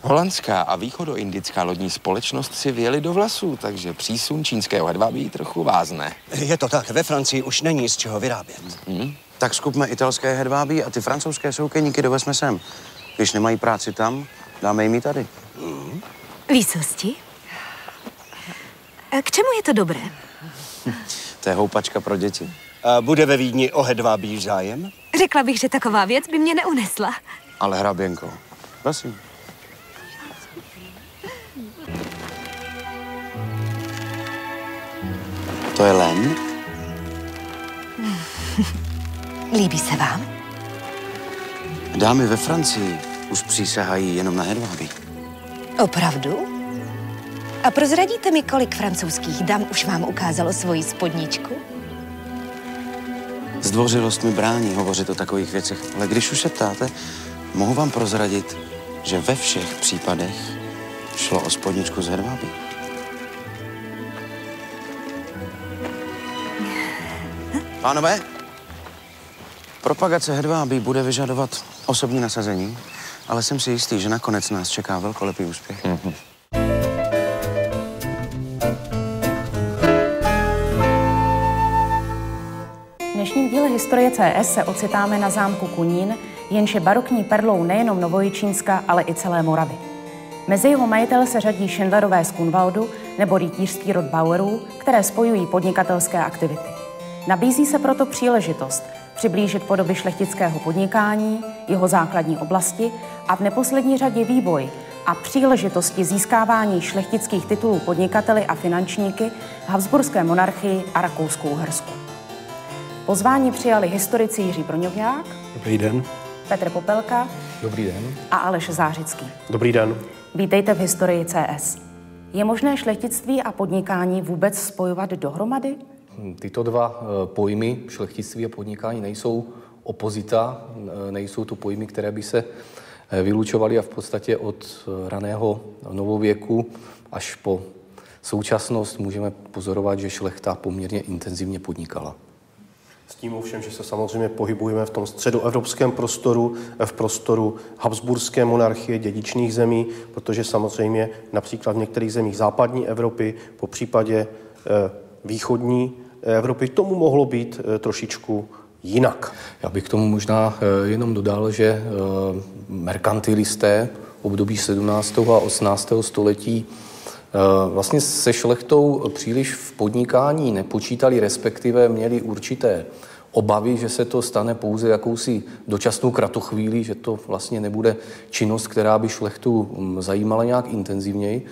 Holandská a východoindická lodní společnost si věli do vlasů, takže přísun čínského hedvábí trochu vázne. Je to tak, ve Francii už není z čeho vyrábět. Hmm? Tak skupme italské hedvábí a ty francouzské soukeníky dovezme sem. Když nemají práci tam, dáme jim ji tady. Výsosti? A K čemu je to dobré? To je houpačka pro děti. A bude ve Vídni o hedvábí zájem? Řekla bych, že taková věc by mě neunesla. Ale hraběnko, prosím. To je len? Líbí se vám? Dámy ve Francii už přísahají jenom na hedvábí. Opravdu? A prozradíte mi, kolik francouzských dam už vám ukázalo svoji spodničku? Zdvořilost mi brání hovořit o takových věcech, ale když už se ptáte, mohu vám prozradit, že ve všech případech šlo o spodničku z hedvábí. Pánové, propagace hedvábí bude vyžadovat osobní nasazení, ale jsem si jistý, že nakonec nás čeká velkolepý úspěch. Mm-hmm. Dnešním díle historie CS se ocitáme na zámku Kunín, jenž je barokní perlou nejenom Novojičínska, ale i celé Moravy. Mezi jeho majitel se řadí Schindlerové z Kunwaldu nebo rytířský rod Bauerů, které spojují podnikatelské aktivity. Nabízí se proto příležitost přiblížit podoby šlechtického podnikání, jeho základní oblasti a v neposlední řadě vývoj a příležitosti získávání šlechtických titulů podnikateli a finančníky Habsburské monarchii a Rakouskou-Hersku. Pozvání přijali historici Jiří Broňovňák, Dobrý den. Petr Popelka Dobrý den. a Aleš Zářický. Dobrý den. Vítejte v historii CS. Je možné šlechtictví a podnikání vůbec spojovat dohromady? Tyto dva eh, pojmy, šlechtictví a podnikání, nejsou opozita, eh, nejsou to pojmy, které by se eh, vylučovaly a v podstatě od raného novověku až po současnost můžeme pozorovat, že šlechta poměrně intenzivně podnikala. S tím ovšem, že se samozřejmě pohybujeme v tom středoevropském prostoru, v prostoru Habsburské monarchie, dědičných zemí, protože samozřejmě například v některých zemích západní Evropy, po případě eh, východní Evropy, tomu mohlo být eh, trošičku jinak. Já bych k tomu možná eh, jenom dodal, že eh, merkantilisté období 17. a 18. století eh, vlastně se šlechtou příliš v podnikání nepočítali, respektive měli určité obavy, že se to stane pouze jakousi dočasnou kratochvíli, že to vlastně nebude činnost, která by šlechtu hm, zajímala nějak intenzivněji.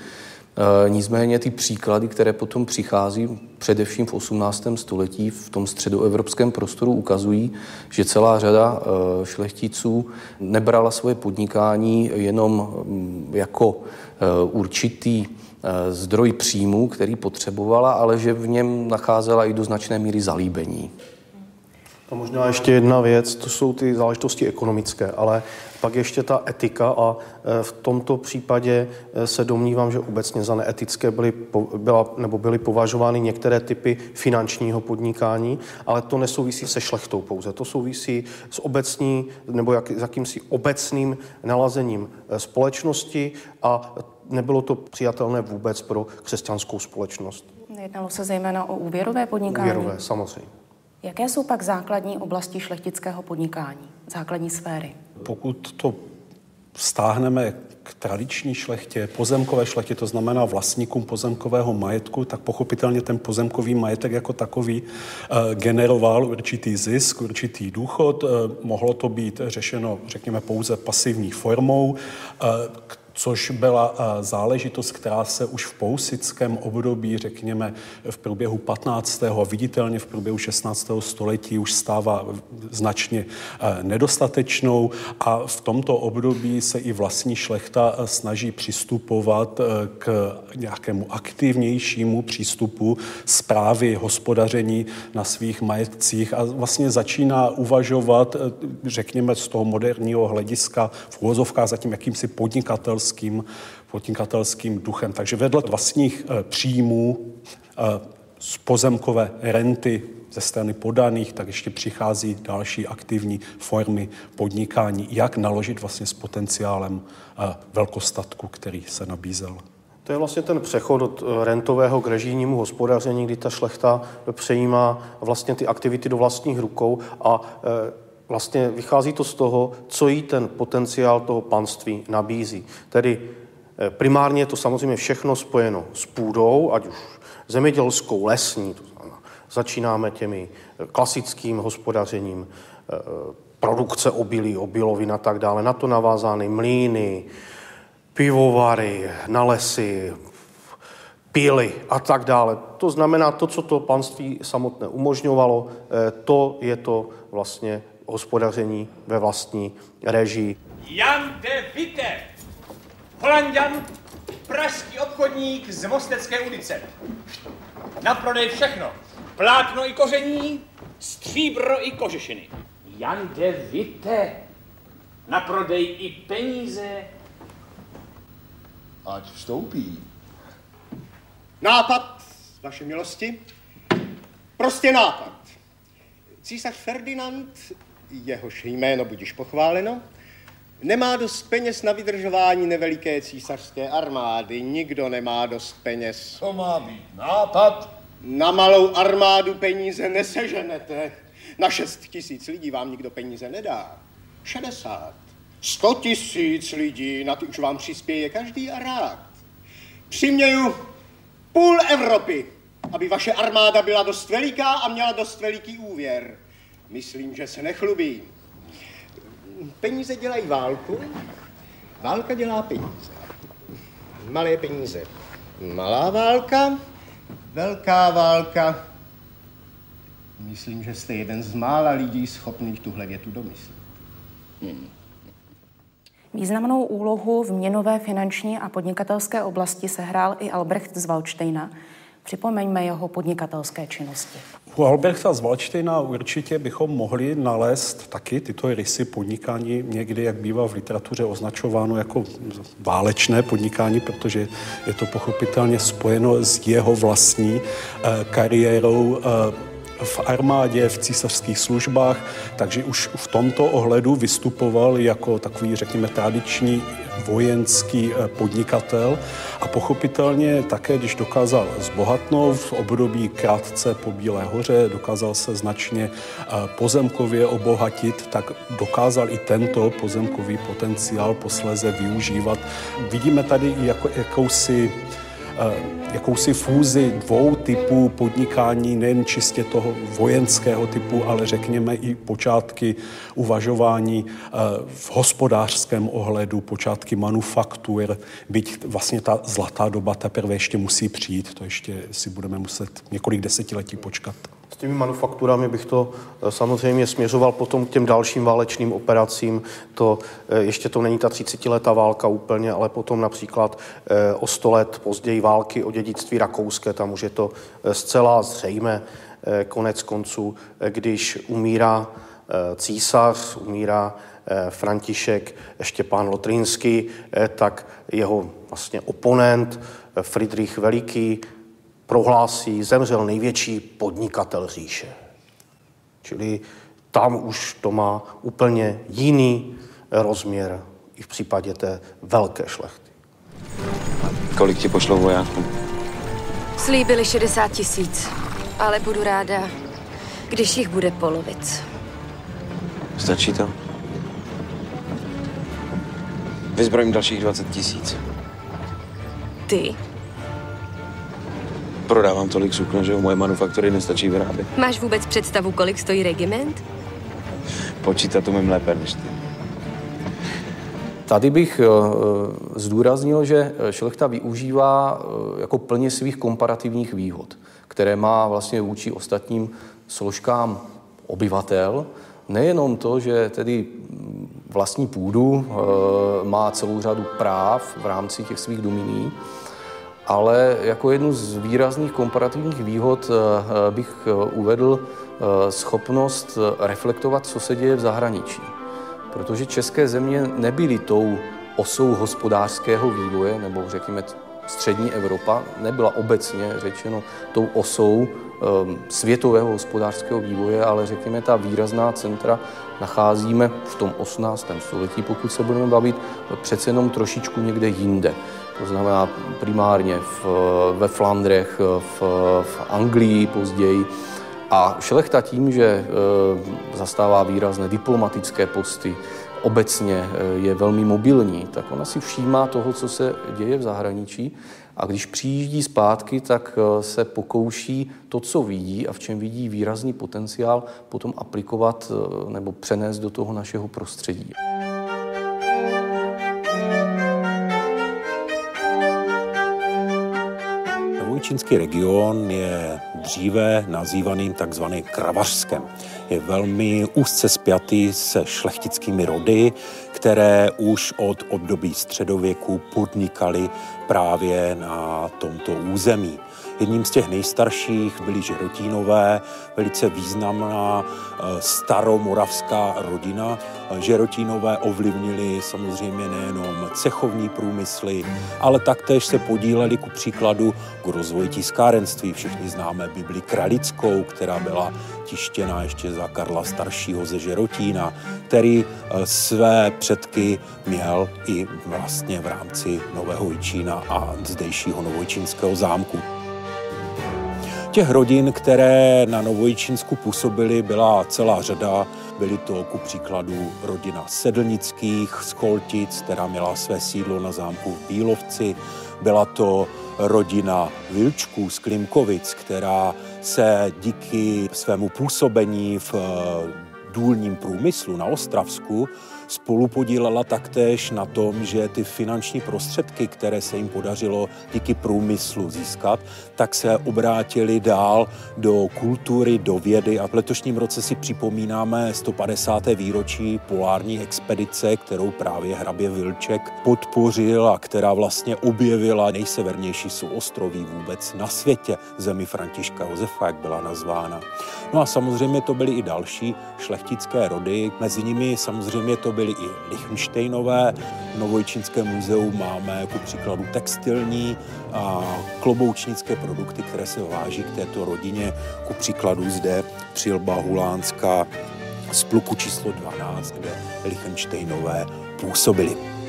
E, Nicméně ty příklady, které potom přichází především v 18. století v tom středoevropském prostoru, ukazují, že celá řada e, šlechticů nebrala svoje podnikání jenom mm, jako určitý zdroj příjmů, který potřebovala, ale že v něm nacházela i do značné míry zalíbení. A možná ještě jedna věc, to jsou ty záležitosti ekonomické, ale pak ještě ta etika a e, v tomto případě e, se domnívám, že obecně za neetické byly, byla, nebo byly považovány některé typy finančního podnikání, ale to nesouvisí se šlechtou pouze. To souvisí s obecní nebo jak, s jakýmsi obecným nalazením společnosti a nebylo to přijatelné vůbec pro křesťanskou společnost. Jednalo se zejména o úvěrové podnikání. Úvěrové, samozřejmě. Jaké jsou pak základní oblasti šlechtického podnikání, základní sféry? Pokud to stáhneme k tradiční šlechtě, pozemkové šlechtě, to znamená vlastníkům pozemkového majetku, tak pochopitelně ten pozemkový majetek jako takový e, generoval určitý zisk, určitý důchod. E, mohlo to být řešeno, řekněme, pouze pasivní formou, e, což byla záležitost, která se už v pousickém období, řekněme v průběhu 15. a viditelně v průběhu 16. století už stává značně nedostatečnou a v tomto období se i vlastní šlechta snaží přistupovat k nějakému aktivnějšímu přístupu zprávy hospodaření na svých majetcích a vlastně začíná uvažovat, řekněme, z toho moderního hlediska v úvozovkách zatím jakýmsi podnikatelským podnikatelským, podnikatelským duchem. Takže vedle vlastních příjmů z pozemkové renty ze strany podaných, tak ještě přichází další aktivní formy podnikání, jak naložit vlastně s potenciálem eh, velkostatku, který se nabízel. To je vlastně ten přechod od eh, rentového k režijnímu hospodaření, kdy ta šlechta přejímá vlastně ty aktivity do vlastních rukou a eh, vlastně vychází to z toho, co jí ten potenciál toho panství nabízí. Tedy primárně je to samozřejmě všechno spojeno s půdou, ať už zemědělskou, lesní, to znamená, začínáme těmi klasickým hospodařením, produkce obilí, obilovin a tak dále, na to navázány mlýny, pivovary, na lesy, pily a tak dále. To znamená, to, co to panství samotné umožňovalo, eh, to je to vlastně hospodaření ve vlastní režii. Jan de Witte, Holandian, pražský obchodník z Mostecké ulice. Na prodej všechno. Plátno i koření, stříbro i kožešiny. Jan de Witte, na prodej i peníze, ať vstoupí. Nápad, vaše milosti. Prostě nápad. Císař Ferdinand, jehož jméno budíš pochváleno, nemá dost peněz na vydržování neveliké císařské armády. Nikdo nemá dost peněz. To má být nápad. Na malou armádu peníze neseženete. Na šest tisíc lidí vám nikdo peníze nedá. Šedesát. Sto tisíc lidí, na ty už vám přispěje každý a rád. Přiměju půl Evropy, aby vaše armáda byla dost veliká a měla dost veliký úvěr. Myslím, že se nechlubí. Peníze dělají válku, válka dělá peníze. Malé peníze. Malá válka, velká válka. Myslím, že jste jeden z mála lidí schopných tuhle větu domyslet. Hmm. Významnou úlohu v měnové, finanční a podnikatelské oblasti sehrál i Albrecht z Waldsteina. Připomeňme jeho podnikatelské činnosti. U Albrechta z Waldsteina určitě bychom mohli nalézt taky tyto rysy podnikání, někdy, jak bývá v literatuře označováno jako válečné podnikání, protože je to pochopitelně spojeno s jeho vlastní eh, kariérou eh, v armádě, v císařských službách, takže už v tomto ohledu vystupoval jako takový, řekněme, tradiční vojenský eh, podnikatel a pochopitelně také, když dokázal zbohatnout v období krátce po Bílé hoře, dokázal se značně eh, pozemkově obohatit, tak dokázal i tento pozemkový potenciál posléze využívat. Vidíme tady i jako, jakousi jakousi fúzi dvou typů podnikání, nejen čistě toho vojenského typu, ale řekněme i počátky uvažování eh, v hospodářském ohledu, počátky manufaktur, byť vlastně ta zlatá doba teprve ještě musí přijít, to ještě si budeme muset několik desetiletí počkat těmi manufakturami bych to eh, samozřejmě směřoval potom k těm dalším válečným operacím. To eh, ještě to není ta 30-letá válka úplně, ale potom například eh, o 100 let později války o dědictví rakouské, tam už je to zcela zřejmé konec konců, když umírá císař, umírá František Štěpán Lotrinský, tak jeho vlastně oponent Friedrich Veliký prohlásí, zemřel největší podnikatel říše. Čili tam už to má úplně jiný rozměr i v případě té velké šlechty. Kolik ti pošlou vojáků? Slíbili 60 tisíc, ale budu ráda, když jich bude polovic. Stačí to? Vyzbrojím dalších 20 tisíc. Ty? Prodávám tolik sukna, že moje manufaktury nestačí vyrábět. Máš vůbec představu, kolik stojí regiment? Počítat umím lépe než ty. Tady bych uh, zdůraznil, že šlechta využívá uh, jako plně svých komparativních výhod, které má vlastně vůči ostatním složkám obyvatel. Nejenom to, že tedy vlastní půdu má celou řadu práv v rámci těch svých dominí, ale jako jednu z výrazných komparativních výhod eh, bych eh, uvedl eh, schopnost reflektovat, co se děje v zahraničí. Protože české země nebyly tou osou hospodářského vývoje, nebo řekněme střední Evropa nebyla obecně řečeno tou osou ehm, světového hospodářského vývoje, ale řekněme ta výrazná centra nacházíme v tom 18. století, pokud se budeme bavit, přece jenom trošičku někde jinde. To znamená primárně v, ve Flandrech, v, v Anglii později. A šlechta tím, že e, zastává výrazné diplomatické posty, obecně e, je velmi mobilní, tak ona si všímá toho, co se děje v zahraničí a když přijíždí zpátky, tak e, se pokouší to, co vidí a v čem vidí výrazný potenciál, potom aplikovat nebo přenést do toho našeho prostředí. Čínský region je dříve nazývaným takzvaným kravařskem. Je velmi úzce spjatý se šlechtickými rody, které už od období středověku podnikaly právě na tomto území. Jedním z těch nejstarších byli Žerotínové, velice významná eh, staromoravská rodina. Žerotínové ovlivnili samozřejmě nejenom cechovní průmysly, ale taktéž se podíleli ku příkladu k rozvoji tiskárenství. Všichni známe Bibli Kralickou, která byla tištěna ještě za Karla staršího ze Žerotína, který eh, své předky měl i vlastně v rámci Nového Jičína a zdejšího Novojčínského zámku. Těch rodin, které na Novojčínsku působily, byla celá řada. Byly to ku příkladu rodina Sedlnických z Koltic, která měla své sídlo na zámku v Bílovci. Byla to rodina Vilčků z Klimkovic, která se díky svému působení v důlním průmyslu na Ostravsku spolu podílela taktéž na tom, že ty finanční prostředky, které se jim podařilo díky průmyslu získat, tak se obrátili dál do kultury, do vědy a v letošním roce si připomínáme 150. výročí polární expedice, kterou právě hrabě Vilček podpořil a která vlastně objevila nejsevernější souostroví vůbec na světě, zemi Františka Josefa, jak byla nazvána. No a samozřejmě to byly i další šlechtické rody, mezi nimi samozřejmě to byly i Lichtensteinové. V Novojčínském muzeu máme jako příkladu textilní a kloboučnické produkty, které se váží k této rodině. Ku příkladu zde přilba Hulánská z pluku číslo 12, kde Lichtensteinové působili.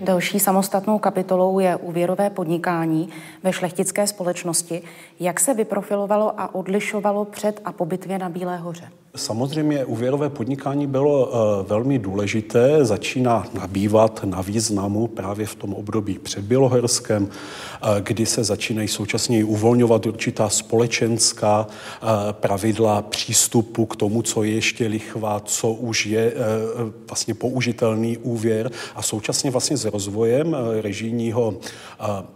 Další samostatnou kapitolou je úvěrové podnikání ve šlechtické společnosti. Jak se vyprofilovalo a odlišovalo před a po bitvě na Bílé hoře? Samozřejmě úvěrové podnikání bylo eh, velmi důležité, začíná nabývat na významu právě v tom období před Bělohorském, eh, kdy se začínají současně uvolňovat určitá společenská eh, pravidla přístupu k tomu, co je ještě lichva, co už je vlastně použitelný úvěr a současně vlastně rozvojem režijního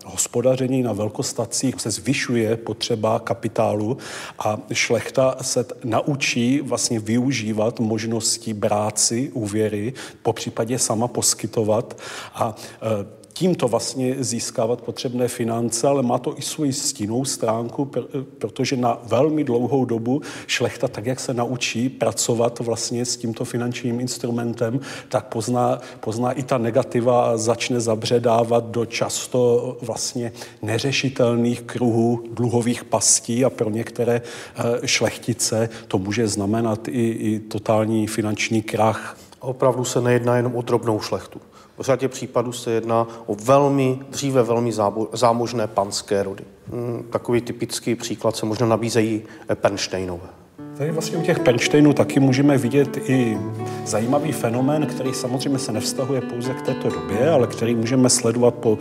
hospodaření na velkostacích se zvyšuje potřeba kapitálu a šlechta se naučí vlastně využívat možností brát si úvěry, po případě sama poskytovat a e, tímto vlastně získávat potřebné finance, ale má to i svoji stínou stránku, protože na velmi dlouhou dobu šlechta, tak jak se naučí pracovat vlastně s tímto finančním instrumentem, tak pozná, pozná i ta negativa a začne zabředávat do často vlastně neřešitelných kruhů dluhových pastí a pro některé eh, šlechtice to může znamenat i, i totální finanční krach. Opravdu se nejedná jenom o drobnou šlechtu. V řadě případů se jedná o velmi, dříve velmi zámožné panské rody. Hmm, takový typický příklad se možná nabízejí Pernsteinové. Tady vlastně u těch Penštejnů taky můžeme vidět i zajímavý fenomén, který samozřejmě se nevztahuje pouze k této době, ale který můžeme sledovat po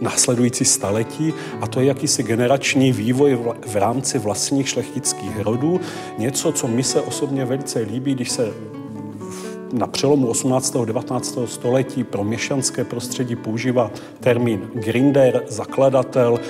následující staletí a to je jakýsi generační vývoj v rámci vlastních šlechtických rodů. Něco, co mi se osobně velice líbí, když se na přelomu 18. a 19. století pro měšanské prostředí používá termín grinder, zakladatel.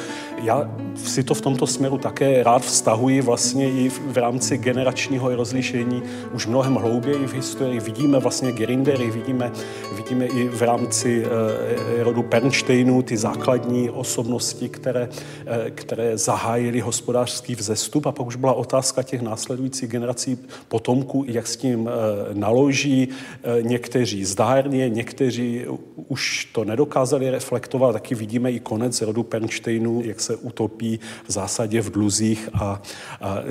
Já si to v tomto směru také rád vztahuji vlastně i v rámci generačního rozlišení už mnohem hlouběji v historii. Vidíme vlastně Gerindery, vidíme, vidíme i v rámci eh, rodu Pernsteinů ty základní osobnosti, které, eh, které zahájily hospodářský vzestup a pak už byla otázka těch následujících generací potomků, jak s tím naloží. Někteří zdárně, někteří už to nedokázali reflektovat. Taky vidíme i konec rodu Pernsteinů, jak se utopí v zásadě v dluzích a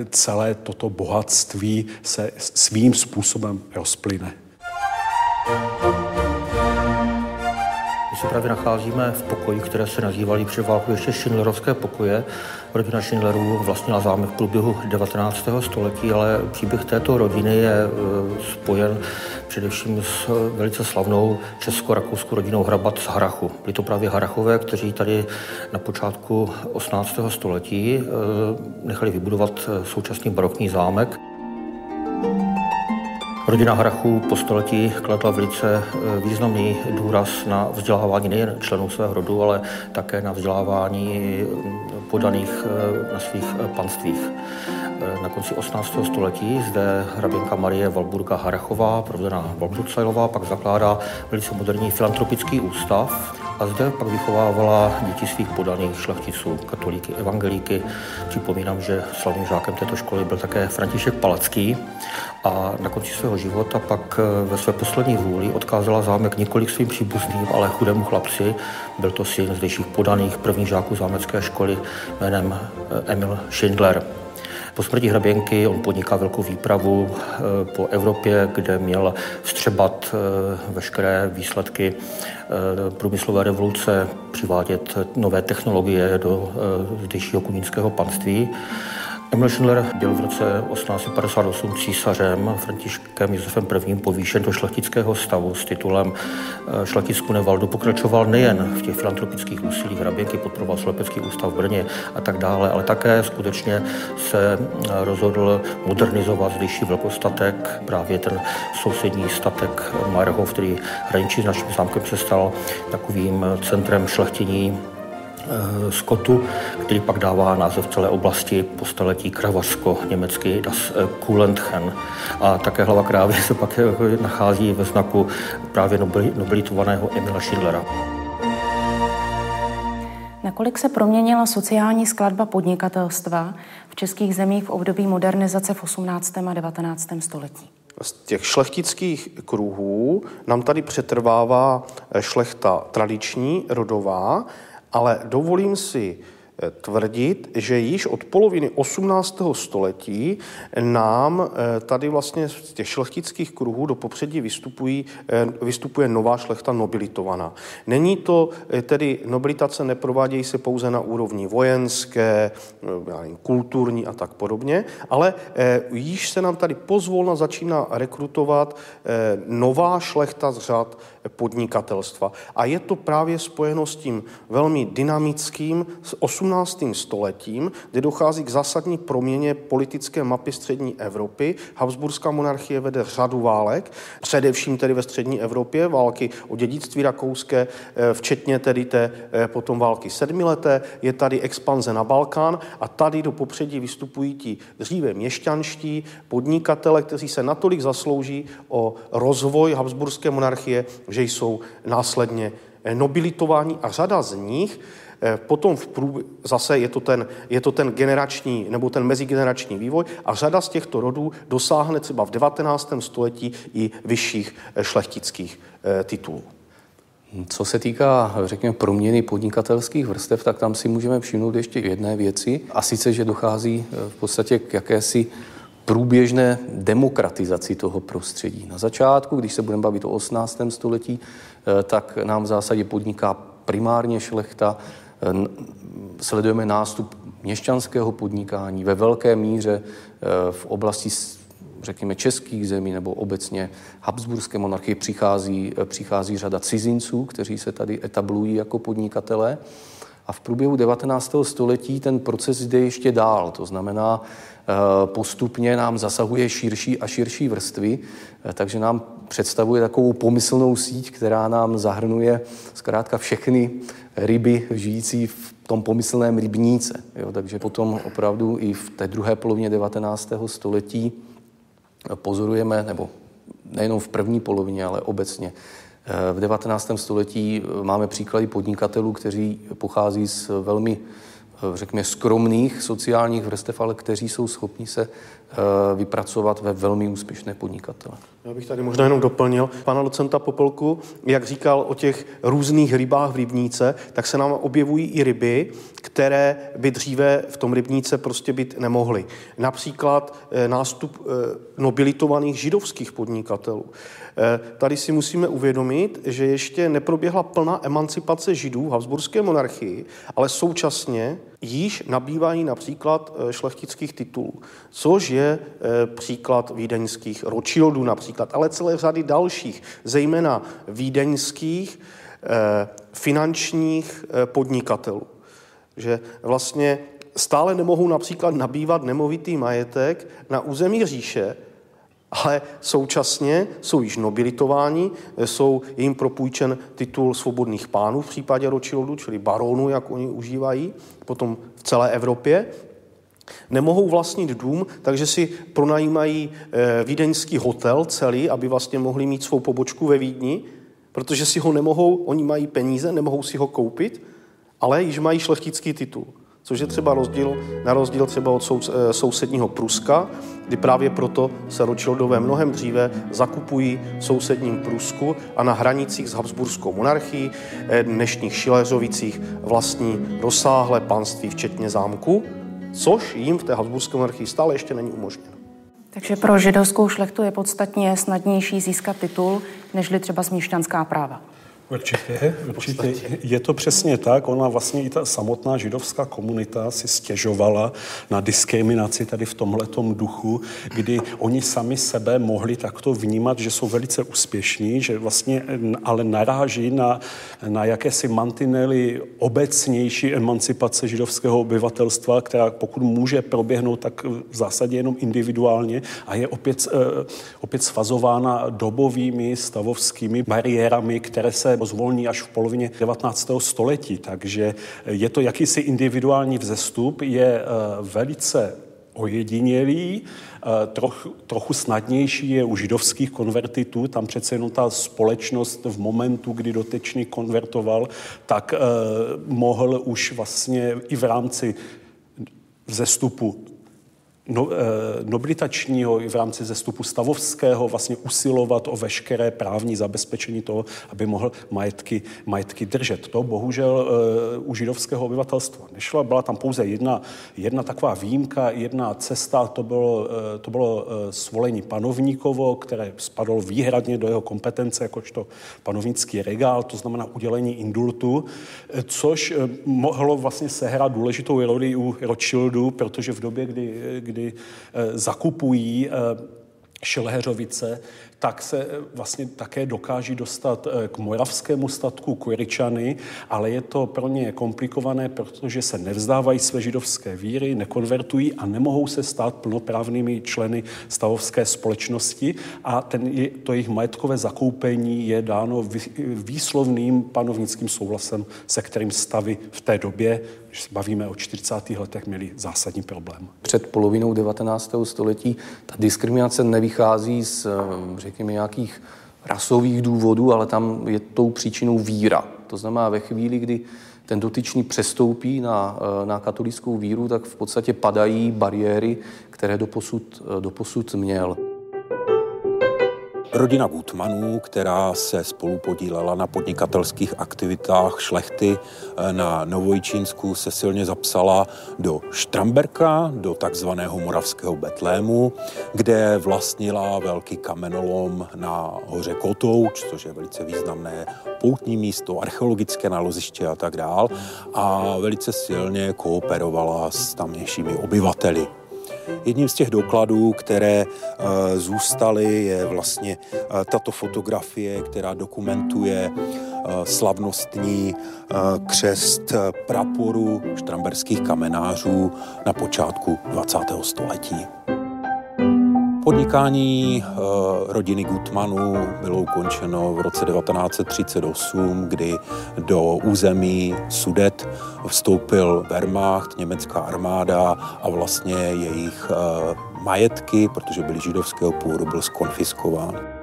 celé toto bohatství se svým způsobem rozplyne. Se právě nacházíme v pokoji, které se nazývaly před válkou ještě Schindlerovské pokoje. Rodina Schindlerů vlastnila zámek v průběhu 19. století, ale příběh této rodiny je e, spojen především s velice slavnou česko-rakouskou rodinou Hrabat z Harachu. Byli to právě Harachové, kteří tady na počátku 18. století e, nechali vybudovat e, současný barokní zámek. Rodina Hrachů po století kladla velice eh, významný důraz na vzdělávání nejen členů svého rodu, ale také na vzdělávání podaných eh, na svých eh, panstvích. Na konci 18. století zde hraběnka Marie Valburga Harachová, provedená Valburcajlová, pak zakládá velice moderní filantropický ústav, a zde pak vychovávala děti svých podaných šlechticů, katolíky, evangelíky. Připomínám, že slavným žákem této školy byl také František Palacký a na konci svého života pak eh, ve své poslední vůli odkázala zámek několik svým příbuzným, ale chudému chlapci. Byl to syn zdejších podaných prvních žáků zámecké školy jménem eh, Emil Schindler. Po smrti hraběnky on podniká velkou výpravu eh, po Evropě, kde měl vstřebat veškeré výsledky průmyslové revoluce, přivádět nové technologie do zdejšího kunínského panství. Emil Schindler byl v roce 1858 císařem Františkem Josefem I. povýšen do šlechtického stavu s titulem eh, šlechtic Kunevaldu. Pokračoval nejen v těch filantropických úsilích hraběnky, podporoval Slepecký ústav v Brně a tak dále, ale také skutečně se eh, rozhodl modernizovat zdejší velkostatek, právě ten sousední statek Majerhov, který hraničí s naším zámkem se stal takovým centrem šlechtění Eh, skotu, který pak dává název celé oblasti po staletí Kravařsko, německy Das eh, Kulentchen. A také hlava krávy se pak eh, nachází ve znaku právě nobilitovaného Emila Schindlera. Nakolik se proměnila sociální skladba podnikatelstva v českých zemích v období modernizace v 18. a 19. století? Z těch šlechtických kruhů nám tady přetrvává šlechta tradiční, rodová, ale dovolím si tvrdit, že již od poloviny 18. století nám eh, tady vlastně z těch šlechtických kruhů do popředí vystupují, eh, vystupuje nová šlechta nobilitovaná. Není to tedy, nobilitace neprovádějí se pouze na úrovni vojenské, kulturní a tak podobně, ale již se nám tady pozvolna začíná rekrutovat nová šlechta z řad podnikatelstva. A je to právě spojeno s tím velmi dynamickým s 18. stoletím, kde dochází k zásadní proměně politické mapy střední Evropy. Habsburská monarchie vede řadu válek, především tedy ve střední Evropě, války o dědictví rakouské, eh, včetně tedy té eh, potom války sedmileté, je tady expanze na Balkán a tady do popředí vystupují ti dříve měšťanští podnikatele, kteří se natolik zaslouží o rozvoj Habsburské monarchie, že jsou následně eh, nobilitováni a řada z nich potom v průběhu, zase je to, ten, je to ten generační nebo ten mezigenerační vývoj a řada z těchto rodů dosáhne třeba v 19. století i vyšších eh, šlechtických titulů. Co se týká, řekněme, proměny podnikatelských vrstev, tak tam si můžeme všimnout ještě jedné věci, a sice, že dochází v podstatě k jakési průběžné demokratizaci toho prostředí. Na začátku, když se budeme bavit o 18. století, eh, tak nám v zásadě podniká primárně šlechta, eh, sledujeme nástup měšťanského podnikání ve velké míře eh, v oblasti řekněme, českých zemí nebo obecně Habsburské monarchie přichází, přichází řada cizinců, kteří se tady etablují jako podnikatelé. A v průběhu 19. století ten proces jde ještě dál. To znamená, eh, postupně nám zasahuje širší a širší vrstvy, eh, takže nám představuje takovou pomyslnou síť, která nám zahrnuje zkrátka všechny ryby žijící v tom pomyslném rybníce. Jo, takže potom opravdu i v té druhé polovině 19. století pozorujeme, nebo nejenom v první polovině, ale obecně. Eh, v 19. století máme příklady podnikatelů, kteří pochází z velmi Eh, řekněme, skromných sociálních vrstev, ale kteří jsou schopni se eh, vypracovat ve velmi úspěšné podnikatele. Já bych tady možná jenom doplnil pana docenta Popolku, jak říkal o těch různých rybách v rybníce, tak se nám objevují i ryby, které by dříve v tom rybníce prostě být nemohly. Například eh, nástup nobilitovaných židovských podnikatelů. Tady si musíme uvědomit, že ještě neproběhla plná emancipace židů v Habsburské monarchii, ale současně již nabývají například eh, šlechtických titulů, což je eh, příklad vídeňských Rothschildů například, ale celé řady dalších, zejména vídeňských eh, finančních podnikatelů. Že vlastně stále nemohou například nabývat nemovitý majetek na území říše, ale současně jsou již nobilitováni, jsou jim propůjčen titul svobodných pánů v případě Rothschildu, čili baronů, jak oni užívají, potom v celé Evropě. Nemohou vlastnit dům, takže si pronajímají eh, vídeňský hotel celý, aby vlastně mohli mít svou pobočku ve Vídni, protože si ho nemohou, oni mají peníze, nemohou si ho koupit, ale již mají šlechtický titul což je třeba rozdíl, na rozdíl třeba od sou, eh, sousedního Pruska, kdy právě proto se Rothschildové mnohem dříve zakupují v sousedním Prusku a na hranicích s Habsburskou monarchií, eh, dnešních Šileřovicích vlastní rozsáhlé panství, včetně zámku, což jim v té Habsburské monarchii stále ještě není umožněno. Takže pro židovskou šlechtu je podstatně snadnější získat titul, nežli třeba smíšťanská práva. Určitě, určitě. Je to přesně tak. Ona vlastně i ta samotná židovská komunita si stěžovala na diskriminaci tady v tomhletom duchu, kdy oni sami sebe mohli takto vnímat, že jsou velice úspěšní, že vlastně ale naráží na, na jakési mantinely obecnější emancipace židovského obyvatelstva, která pokud může proběhnout, tak v zásadě jenom individuálně a je opět, eh, opět svazována dobovými stavovskými bariérami, které se zvolní až v polovině 19. století, takže je to jakýsi individuální vzestup, je eh, velice ojedinělý, eh, trochu, trochu snadnější je u židovských konvertitů, tam přece jenom ta společnost v momentu, kdy dotečný konvertoval, tak eh, mohl už vlastně i v rámci vzestupu no, eh, nobilitačního i v rámci zestupu stavovského vlastně usilovat o veškeré právní zabezpečení toho, aby mohl majetky, majetky držet. To bohužel eh, u židovského obyvatelstva nešlo. Byla tam pouze jedna, jedna taková výjimka, jedna cesta, to bylo, eh, to bylo svolení panovníkovo, které spadlo výhradně do jeho kompetence jakožto panovnický regál, to znamená udělení indultu, což mohlo vlastně sehrát důležitou roli u Rothschildu, protože v době, kdy, kdy kdy eh, zakupují eh, Šelheřovice, tak se eh, vlastně také dokáží dostat k moravskému statku Kuričany, ale je to pro ně komplikované, protože se nevzdávají své židovské víry, nekonvertují a nemohou se stát plnoprávnými členy stavovské společnosti a ten, to jejich majetkové zakoupení je dáno výslovným panovnickým souhlasem, se kterým stavy v té době když se bavíme o 40. letech, měli zásadní problém. Před polovinou 19. století ta diskriminace nevychází z, eh, řekněme, nějakých rasových důvodů, ale tam je tou příčinou víra. To znamená, ve chvíli, kdy ten dotyčný přestoupí na, eh, na katolickou víru, tak v podstatě padají bariéry, které doposud, eh, doposud měl. Rodina Gutmanů, která se spolu podílela na podnikatelských aktivitách šlechty eh, na Novojčínsku, se silně zapsala do Štramberka, do takzvaného moravského Betlému, kde vlastnila velký kamenolom na hoře Kotouč, což je velice významné poutní místo, archeologické naloziště a tak dál. A velice silně kooperovala s tamnějšími obyvateli. Jedním z těch dokladů, které zůstaly, je vlastně tato fotografie, která dokumentuje slavnostní křest praporu štramberských kamenářů na počátku 20. století. Podnikání eh, rodiny Gutmanů bylo ukončeno v roce 1938, kdy do území Sudet vstoupil Wehrmacht, německá armáda a vlastně jejich eh, majetky, protože byly židovského původu, byl skonfiskován.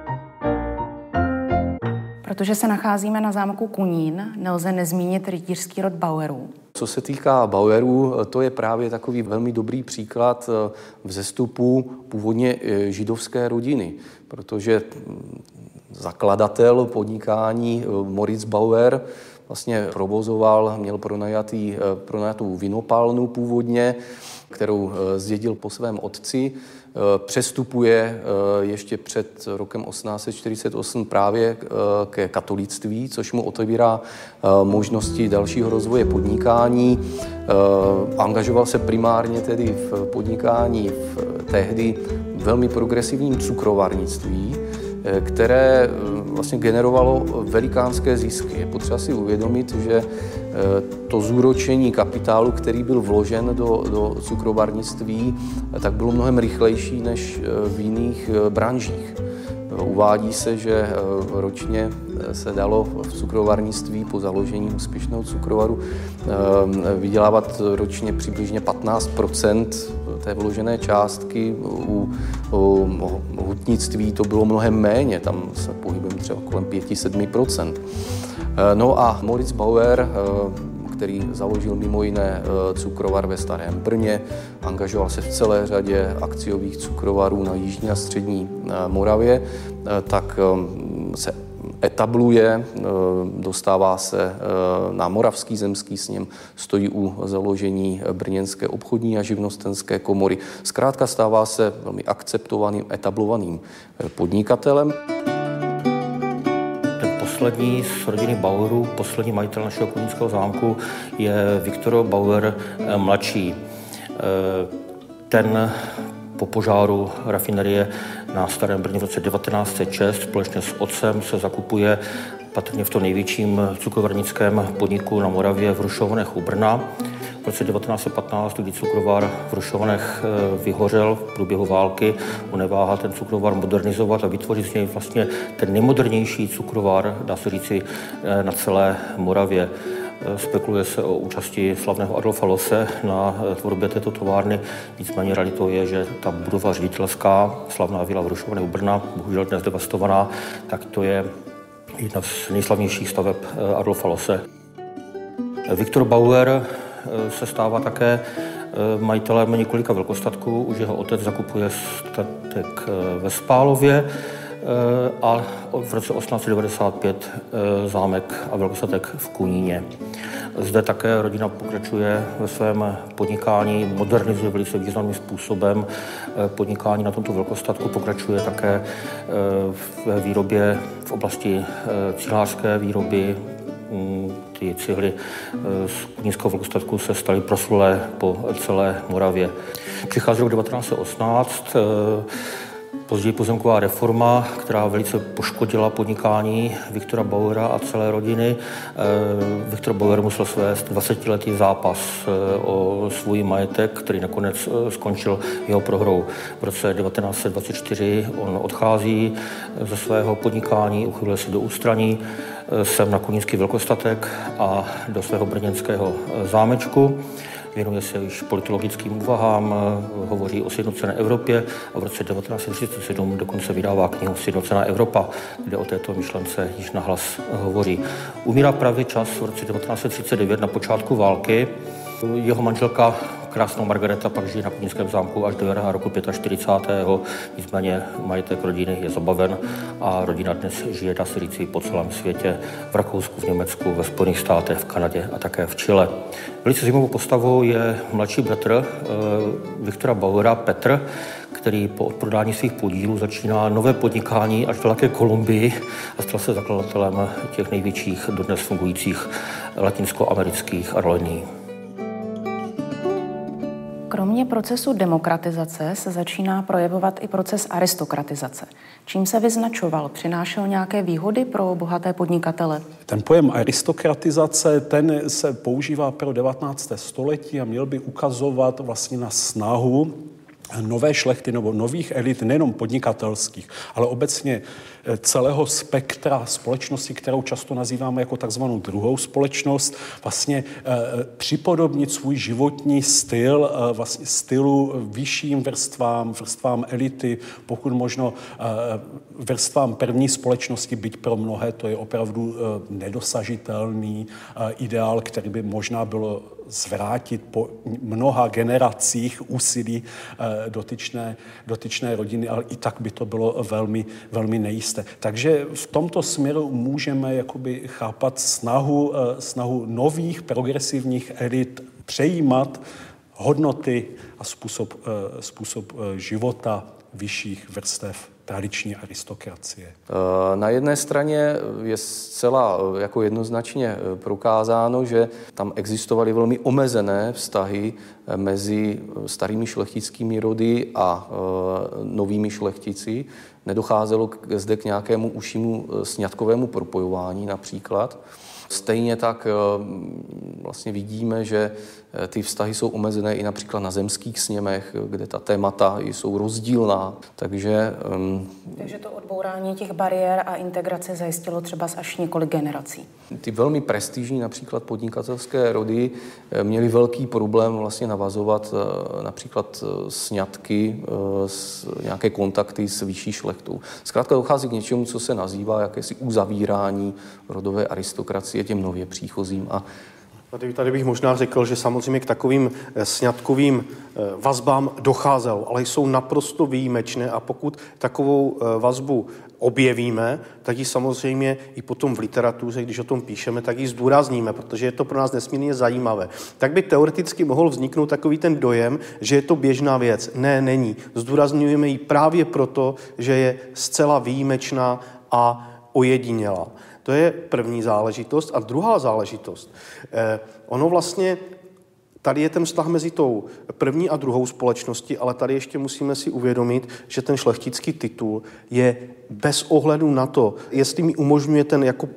Protože se nacházíme na zámku Kunín, nelze nezmínit rytířský rod Bauerů. Co se týká Bauerů, to je právě takový velmi dobrý příklad eh, vzestupu původně eh, židovské rodiny, protože hm, zakladatel podnikání eh, Moritz Bauer vlastně provozoval, měl pronajatý, pronajatou vinopálnu původně, kterou zdědil po svém otci. Eh, přestupuje eh, ještě před rokem 1848 právě eh, ke katolictví, což mu otevírá možnosti dalšího rozvoje podnikání. Angažoval se primárně tedy v podnikání v tehdy velmi progresivním cukrovarnictví, které vlastně generovalo velikánské zisky. Je potřeba si uvědomit, že to zúročení kapitálu, který byl vložen do, do cukrovarnictví, tak bylo mnohem rychlejší než v jiných branžích. Uvádí se, že ročně se dalo v cukrovarnictví po založení úspěšného cukrovaru vydělávat ročně přibližně 15% té vložené částky. U, u hutnictví to bylo mnohem méně, tam se pohybujeme třeba kolem 5-7 No a Moritz Bauer který založil mimo jiné cukrovar ve Starém Brně, angažoval se v celé řadě akciových cukrovarů na jižní a střední Moravě, tak se etabluje, dostává se na Moravský zemský sněm, stojí u založení Brněnské obchodní a živnostenské komory. Zkrátka stává se velmi akceptovaným, etablovaným podnikatelem poslední z rodiny Bauerů, poslední majitel našeho kunnického zámku je Viktor Bauer eh, mladší. Eh, ten po požáru rafinerie na Starém Brně v roce 1906 společně s otcem se zakupuje patrně v tom největším cukrovarnickém podniku na Moravě v Rušovnech u Brna roce 1915, kdy cukrovar v Rušovanech eh, vyhořel v průběhu války, on neváhá ten cukrovar modernizovat a vytvořit z něj vlastně ten nejmodernější cukrovar, dá se říci, eh, na celé Moravě. Eh, spekuluje se o účasti slavného Adolfa Lose na tvorbě této továrny, nicméně realitou je, že ta budova ředitelská, slavná vila v Rušované u Brna, bohužel dnes devastovaná, tak to je jedna z nejslavnějších staveb Adolfa Lose. Viktor Bauer se stává také eh, majitelem několika velkostatků. Už jeho otec zakupuje statek eh, ve Spálově a v roce 1895 zámek a velkostatek v Kuníně. Zde také rodina pokračuje ve svém podnikání, modernizuje velice významným způsobem podnikání na tomto velkostatku, pokračuje také v výrobě v oblasti cílářské výroby, mm, ty cihly eh, z Kunínskou velkostatku se staly proslulé po celé Moravě. Přichází rok 1918, eh, Později pozemková reforma, která velice poškodila podnikání Viktora Bauera a celé rodiny. Eh, Viktor Bauer musel svést 20-letý zápas o svůj majetek, který nakonec skončil jeho prohrou. V roce 1924 on odchází ze svého podnikání, uchyluje se do ústraní jsem na Kunínský velkostatek a do svého brněnského eh, zámečku. Věnuje se již politologickým úvahám, eh, hovoří o sjednocené Evropě a v roce 1937 dokonce vydává knihu Sjednocená Evropa, kde o této myšlence již nahlas hovoří. Umírá právě čas v roce 1939 na počátku války. Jeho manželka krásnou Margareta pak žije na Kunínském zámku až do jara roku 45. Nicméně majetek rodiny je zabaven a rodina dnes žije, dá se říci, po celém světě, v Rakousku, v Německu, ve Spojených státech, v Kanadě a také v Chile. Velice zajímavou postavou je mladší bratr eh, Viktora Bauera, Petr, který po odprodání svých podílů začíná nové podnikání až v Velké Kolumbii a stal se zakladatelem těch největších dodnes fungujících latinskoamerických aerolinií. Kromě procesu demokratizace se začíná projevovat i proces aristokratizace. Čím se vyznačoval? Přinášel nějaké výhody pro bohaté podnikatele? Ten pojem aristokratizace, ten se používá pro 19. století a měl by ukazovat vlastně na snahu nové šlechty nebo nových elit, nejenom podnikatelských, ale obecně eh, celého spektra společnosti, kterou často nazýváme jako takzvanou druhou společnost, vlastně eh, připodobnit svůj životní styl, eh, vlastně stylu vyšším vrstvám, vrstvám elity, pokud možno vrstvám první společnosti, byť pro mnohé to je opravdu nedosažitelný ideál, který by možná bylo zvrátit po mnoha generacích úsilí eh, dotyčné, dotyčné rodiny, ale i tak by to bylo velmi, velmi nejisté. Takže v tomto směru můžeme jakoby chápat snahu, eh, snahu nových progresivních elit přejímat hodnoty a způsob, eh, způsob života vyšších vrstev tradiční aristokracie? Eh, na jedné straně je zcela eh, jako jednoznačně eh, prokázáno, že tam existovaly velmi omezené vztahy mezi starými šlechtickými rody a novými šlechtici. Nedocházelo zde k nějakému užšímu sňatkovému propojování například. Stejně tak vlastně vidíme, že ty vztahy jsou omezené i například na zemských sněmech, kde ta témata jsou rozdílná. Takže, um, Takže to odbourání těch bariér a integrace zajistilo třeba až několik generací. Ty velmi prestižní například podnikatelské rody eh, měly velký problém vlastně navazovat eh, například sňatky, nějaké kontakty s vyšší šlechtou. Zkrátka dochází k něčemu, co se nazývá jakési uzavírání rodové aristokracie těm nově příchozím a Tady, tady bych možná řekl, že samozřejmě k takovým eh, sňatkovým eh, vazbám docházelo, ale jsou naprosto výjimečné a pokud takovou eh, vazbu objevíme, tak ji samozřejmě i potom v literatuře, když o tom píšeme, tak ji zdůrazníme, protože je to pro nás nesmírně zajímavé. Tak by teoreticky mohl vzniknout takový ten dojem, že je to běžná věc. Ne, není. Zdůrazňujeme ji právě proto, že je zcela výjimečná a ojedinělá. To je první záležitost. A druhá záležitost, eh, ono vlastně Tady je ten vztah mezi tou první a druhou společností, ale tady ještě musíme si uvědomit, že ten šlechtický titul je bez ohledu na to, jestli mi umožňuje ten jako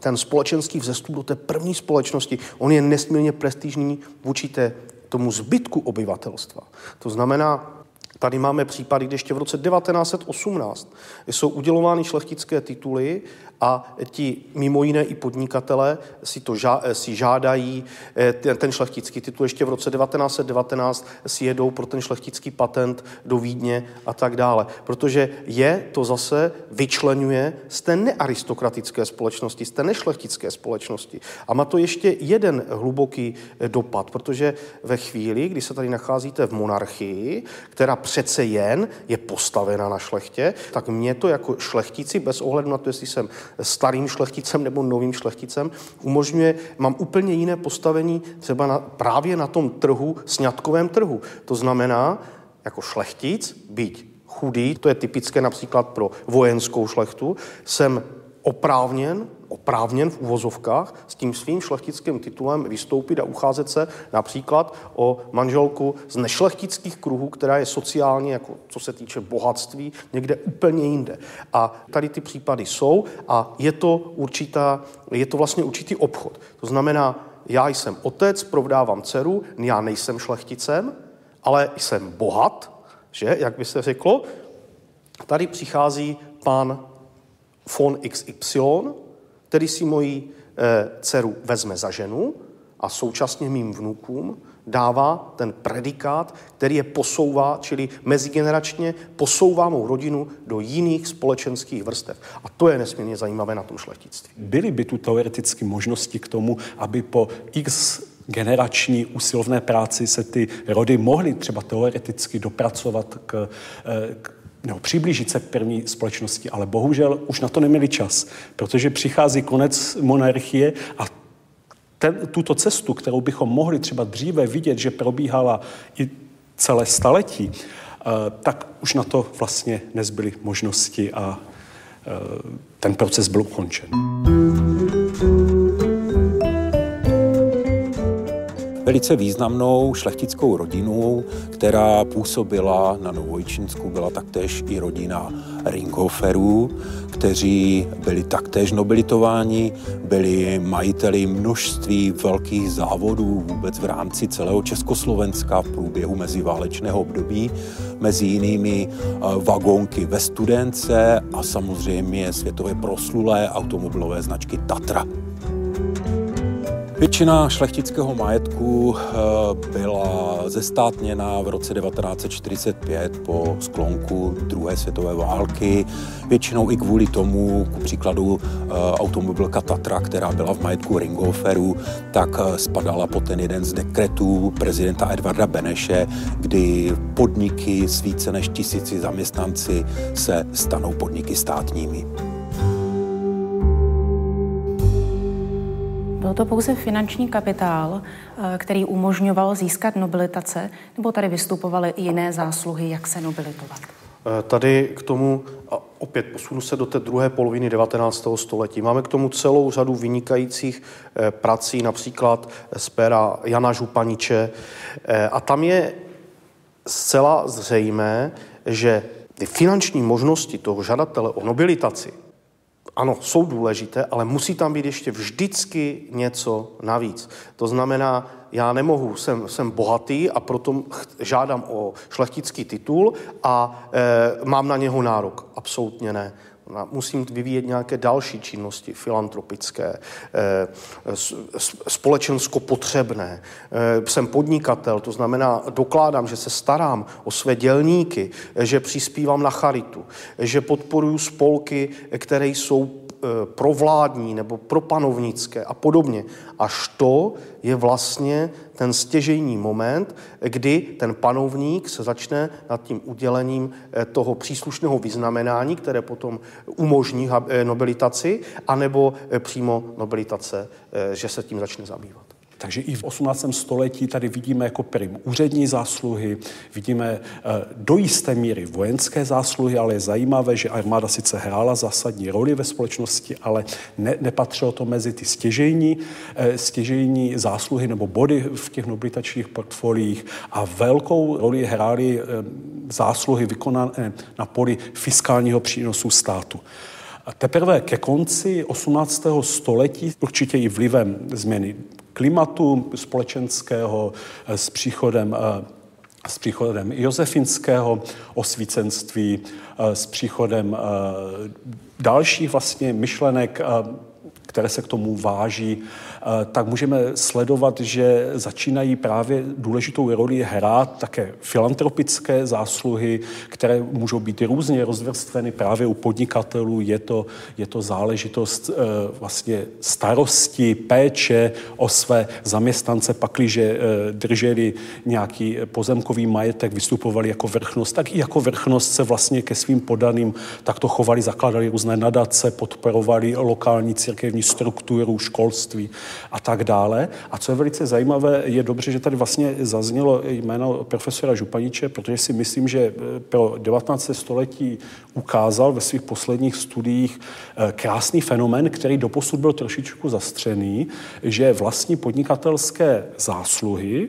ten společenský vzestup do té první společnosti, on je nesmírně prestižní vůči té, tomu zbytku obyvatelstva. To znamená, Tady máme případy, kdy ještě v roce 1918 jsou udělovány šlechtické tituly a ti mimo jiné i podnikatele si, to žá, si žádají eh, ten, ten šlechtický titul. Ještě v roce 1919 si jedou pro ten šlechtický patent do Vídně a tak dále. Protože je to zase vyčlenuje z té nearistokratické společnosti, z té nešlechtické společnosti. A má to ještě jeden hluboký eh, dopad, protože ve chvíli, kdy se tady nacházíte v monarchii, která přece jen je postavena na šlechtě, tak mě to jako šlechtici, bez ohledu na to, jestli jsem starým šlechticem nebo novým šlechticem, umožňuje, mám úplně jiné postavení třeba na, právě na tom trhu, sňatkovém trhu. To znamená, jako šlechtic, být chudý, to je typické například pro vojenskou šlechtu, jsem oprávněn oprávněn v uvozovkách s tím svým šlechtickým titulem vystoupit a ucházet se například o manželku z nešlechtických kruhů, která je sociálně, jako co se týče bohatství, někde úplně jinde. A tady ty případy jsou a je to, určitá, je to vlastně určitý obchod. To znamená, já jsem otec, provdávám dceru, já nejsem šlechticem, ale jsem bohat, že, jak by se řeklo. Tady přichází pan von XY, který si moji e, dceru vezme za ženu a současně mým vnukům dává ten predikát, který je posouvá, čili mezigeneračně posouvá mou rodinu do jiných společenských vrstev. A to je nesmírně zajímavé na tom šlechtictví. Byly by tu teoreticky možnosti k tomu, aby po x generační usilovné práci se ty rody mohly třeba teoreticky dopracovat k, eh, k nebo přiblížit se k první společnosti, ale bohužel už na to neměli čas, protože přichází konec monarchie a ten, tuto cestu, kterou bychom mohli třeba dříve vidět, že probíhala i celé staletí, eh, tak už na to vlastně nezbyly možnosti a eh, ten proces byl ukončen. Velice významnou šlechtickou rodinu, která působila na Novojčínsku, byla taktéž i rodina Ringhoferů, kteří byli taktéž nobilitováni, byli majiteli množství velkých závodů vůbec v rámci celého Československa v průběhu meziválečného období, mezi jinými eh, vagónky ve Studence a samozřejmě světově proslulé automobilové značky Tatra. Většina šlechtického majetku eh, byla zestátněna v roce 1945 po sklonku druhé světové války. Většinou i kvůli tomu, ku příkladu eh, automobilka Tatra, která byla v majetku Ringhoferu, tak eh, spadala pod ten jeden z dekretů prezidenta Edvarda Beneše, kdy podniky s více než tisíci zaměstnanci se stanou podniky státními. Byl to pouze finanční kapitál, eh, který umožňoval získat nobilitace, nebo tady vystupovaly i jiné zásluhy, jak se nobilitovat? Eh, tady k tomu, a opět posunu se do té druhé poloviny 19. století, máme k tomu celou řadu vynikajících eh, prací, například z pera Jana Županiče. A tam je zcela zřejmé, že ty finanční možnosti toho žadatele o nobilitaci ano, jsou důležité, ale musí tam být ještě vždycky něco navíc. To znamená, já nemohu, jsem, jsem bohatý a proto žádám o šlechtický titul a e, mám na něho nárok. Absolutně ne. Musím vyvíjet nějaké další činnosti, filantropické, eh, společensko potřebné. Eh, jsem podnikatel, to znamená, dokládám, že se starám o své dělníky, že přispívám na charitu, že podporuji spolky, které jsou provládní nebo propanovnické a podobně. Až to je vlastně ten stěžejní moment, kdy ten panovník se začne nad tím udělením eh, toho příslušného vyznamenání, které potom umožní eh, nobilitaci, anebo přímo nobilitace, že se tím začne zabývat. Takže i v 18. století tady vidíme jako prim úřední zásluhy, vidíme eh, do jisté míry vojenské zásluhy, ale je zajímavé, že armáda sice hrála zásadní roli ve společnosti, ale ne, nepatřilo to mezi ty stěžejní, eh, stěžejní zásluhy nebo body v těch nobilitačních portfoliích a velkou roli hrály eh, zásluhy vykonané na poli fiskálního přínosu státu. A teprve ke konci 18. století, určitě i vlivem změny klimatu společenského eh, s příchodem eh, s příchodem josefinského osvícenství, eh, s příchodem dalších vlastně myšlenek, které se k tomu váží, Eh, tak můžeme sledovat, že začínají právě důležitou roli hrát také filantropické zásluhy, které můžou být různě rozvrstveny právě u podnikatelů. Je to, je to záležitost eh, vlastně starosti, péče o své zaměstnance, pakliže eh, drželi nějaký pozemkový majetek, vystupovali jako vrchnost, tak i jako vrchnost se vlastně ke svým podaným takto chovali, zakladali různé nadace, podporovali lokální církevní strukturu, školství a tak dále. A co je velice zajímavé, je dobře, že tady vlastně zaznělo jméno profesora Županiče, protože si myslím, že eh, pro 19. století ukázal ve svých posledních studiích eh, krásný fenomen, který doposud byl trošičku zastřený, že vlastní podnikatelské zásluhy,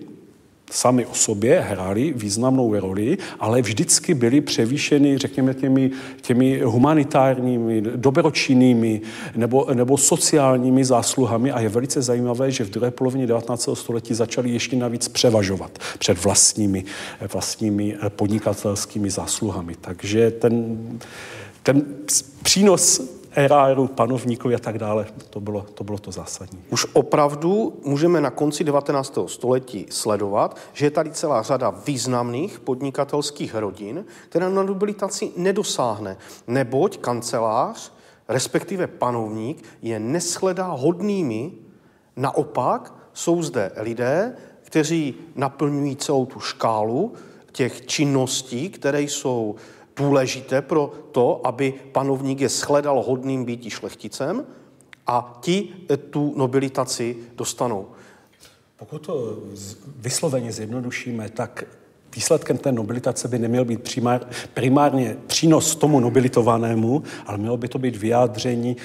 sami o sobě hráli významnou roli, ale vždycky byli převýšeny, řekněme, těmi, těmi humanitárními, dobročinnými nebo, nebo sociálními zásluhami a je velice zajímavé, že v druhé polovině 19. století začali ještě navíc převažovat před vlastními, vlastními podnikatelskými zásluhami. Takže ten, ten přínos eráru, panovníků a tak dále. To bylo, to bylo to zásadní. Už opravdu můžeme na konci 19. století sledovat, že je tady celá řada významných podnikatelských rodin, která na nobilitaci nedosáhne, neboť kancelář, respektive panovník, je neschledá hodnými. Naopak jsou zde lidé, kteří naplňují celou tu škálu těch činností, které jsou důležité pro to, aby panovník je shledal hodným býtí šlechticem a ti eh, tu nobilitaci dostanou. Pokud to vysloveně zjednodušíme, tak výsledkem té nobilitace by neměl být primár, primárně přínos tomu nobilitovanému, ale mělo by to být vyjádření